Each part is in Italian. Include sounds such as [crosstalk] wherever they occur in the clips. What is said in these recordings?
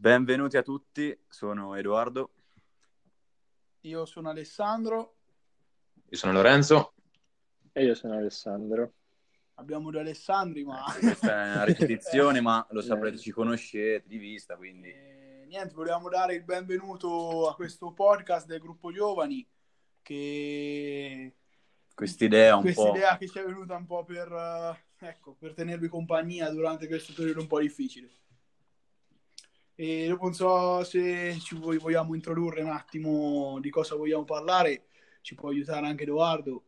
Benvenuti a tutti, sono Edoardo. Io sono Alessandro. Io sono Lorenzo. E io sono Alessandro. Abbiamo due Alessandri, ma... Questa è una ripetizione, [laughs] ma lo saprete, ci conoscete di vista, quindi... E, niente, volevamo dare il benvenuto a questo podcast del gruppo Giovani, che... Quest'idea un Questa po'... idea che ci è venuta un po' per, eh, ecco, per tenervi compagnia durante questo periodo un po' difficile. E dopo non so se ci vogliamo introdurre un attimo di cosa vogliamo parlare, ci può aiutare anche Edoardo.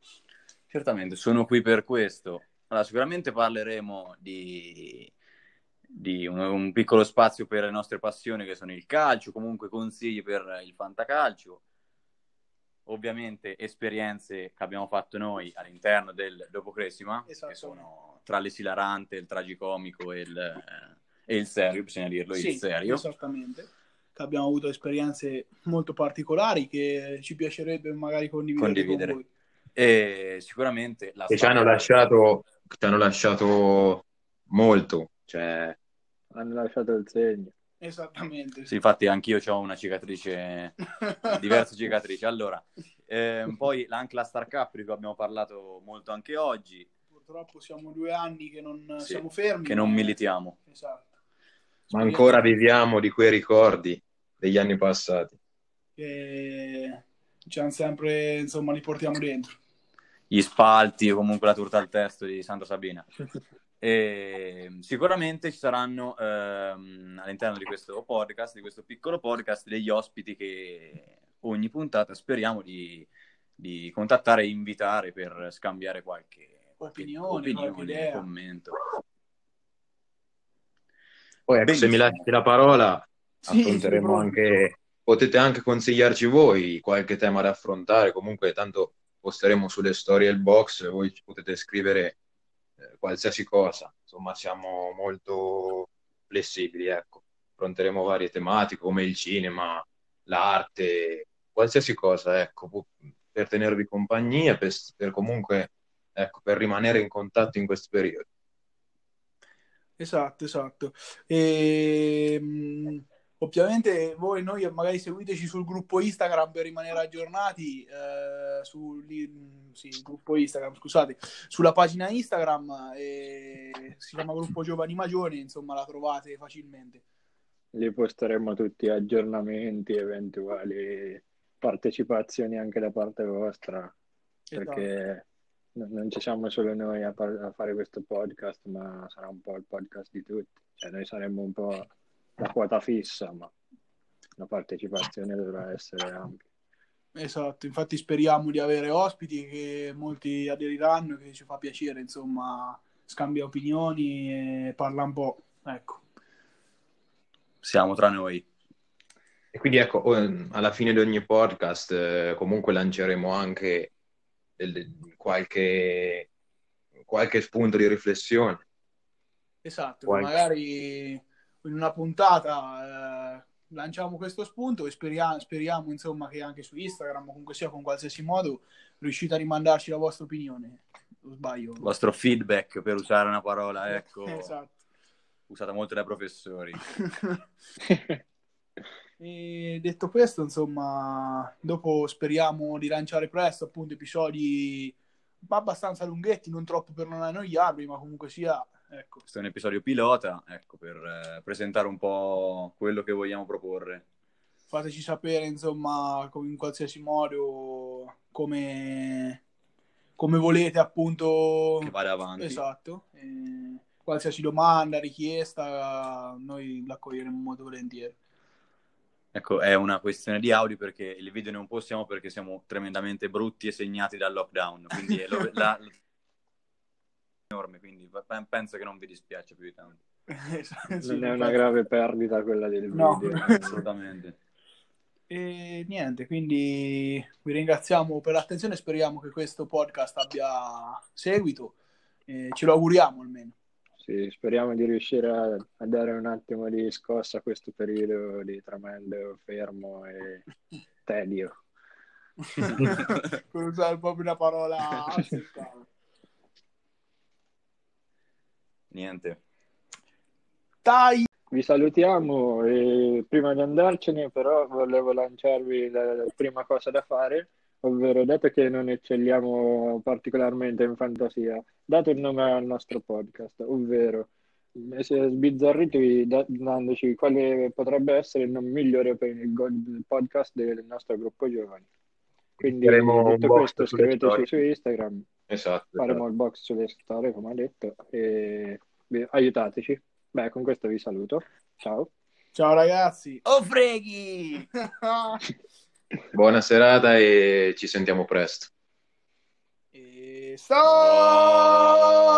Certamente, sono qui per questo. Allora, sicuramente parleremo di, di un, un piccolo spazio per le nostre passioni che sono il calcio, comunque consigli per il fantacalcio, ovviamente esperienze che abbiamo fatto noi all'interno del Dopocresima, che Esatto. sono tra l'esilarante, il tragicomico e il, e il serio, bisogna dirlo, Sì, il serio. Esattamente. Che abbiamo avuto esperienze molto particolari che ci piacerebbe magari condividere, Condividere. con voi. E sicuramente la Che ci hanno lasciato, ci hanno lasciato molto. Cioè, Hanno lasciato il segno. Esattamente. Sì, infatti anch'io ho una cicatrice, [laughs] diverse cicatrici. Allora, ehm, poi anche la Star Cup di cui abbiamo parlato molto anche oggi, Purtroppo siamo due anni che non Sì, siamo fermi. che non ma- militiamo. Esatto. Ma ancora viviamo di quei ricordi degli anni passati. Che ci hanno sempre, insomma, li portiamo dentro. Gli spalti o comunque la torta al testo di Santa Sabina. [laughs] E sicuramente ci saranno ehm, all'interno di questo podcast, di questo piccolo podcast, degli ospiti che ogni puntata speriamo di, di contattare e invitare per scambiare qualche, qualche Opinione, qualche idea. commento. Poi, ecco, se mi lasci la parola, Sì, affronteremo anche. Potete anche consigliarci voi qualche tema da affrontare. Comunque, tanto posteremo sulle storie il box, voi ci potete scrivere eh, qualsiasi cosa. Insomma, siamo molto flessibili, ecco. Affronteremo varie tematiche come il cinema, l'arte, qualsiasi cosa, ecco, per tenervi compagnia, per, per comunque, ecco, per rimanere in contatto in questo periodo. Esatto, esatto. E, mh, ovviamente voi noi magari seguiteci sul gruppo Instagram per rimanere aggiornati eh, sul sì, il gruppo Instagram, scusate, sulla pagina Instagram eh, si chiama Gruppo Giovani Magioni, insomma la trovate facilmente. Lì posteremo tutti aggiornamenti, eventuali partecipazioni anche da parte vostra, Esatto. perché non non ci siamo solo noi a, par- a fare questo podcast, ma sarà un po' il podcast di tutti. Cioè, noi saremo un po' la quota fissa, ma la partecipazione dovrà essere ampia. Esatto, infatti speriamo di avere ospiti che molti aderiranno, che ci fa piacere, insomma, scambia opinioni e parla un po', ecco. Siamo tra noi. E quindi ecco, alla fine di ogni podcast eh, comunque lanceremo anche qualche, qualche spunto di riflessione. Esatto, Qualche- magari in una puntata eh, lanciamo questo spunto e speriamo, speriamo insomma che anche su Instagram o comunque sia con qualsiasi modo riuscite a rimandarci la vostra opinione. O sbaglio? Il vostro feedback, per usare una parola, ecco, [laughs] Esatto. usata molto dai professori. [laughs] E detto questo, insomma, dopo speriamo di lanciare presto appunto episodi abbastanza lunghetti, non troppo per non annoiarvi, ma comunque sia, ecco, Questo è un episodio pilota, ecco, per eh, presentare un po' quello che vogliamo proporre. fateci sapere, insomma, in qualsiasi modo come, come volete appunto Che vada avanti. Esatto. Eh, qualsiasi domanda, richiesta, noi l'accoglieremo molto volentieri. Ecco, è una questione di audio perché il video non possiamo perché siamo tremendamente brutti e segnati dal lockdown, quindi è lo- la- [laughs] la- enorme, quindi pe- penso che non vi dispiace più di tanto. Sì, [laughs] Non è una grave perdita quella del No. video. [laughs] Assolutamente. E niente, quindi vi ringraziamo per l'attenzione, speriamo che questo podcast abbia seguito, e ce lo auguriamo almeno. Sì, speriamo di riuscire a, a dare un attimo di scossa a questo periodo di tremendo fermo e [laughs] tedio. per usare proprio una parola. Niente. Dai! vi salutiamo e prima di andarcene però volevo lanciarvi la, la prima cosa da fare, ovvero dato che non eccelliamo particolarmente in fantasia, date il nome al nostro podcast, ovvero sbizzarritevi dandoci quale potrebbe essere il nome migliore per il podcast del nostro gruppo giovani. Quindi Faremo detto questo scriveteci su Instagram, esatto, faremo esatto. il box sulle storie come ha detto e aiutateci. Beh, con questo vi saluto. Ciao. Ciao ragazzi. Oh freghi! [laughs] Buona serata e ci sentiamo presto. e sta...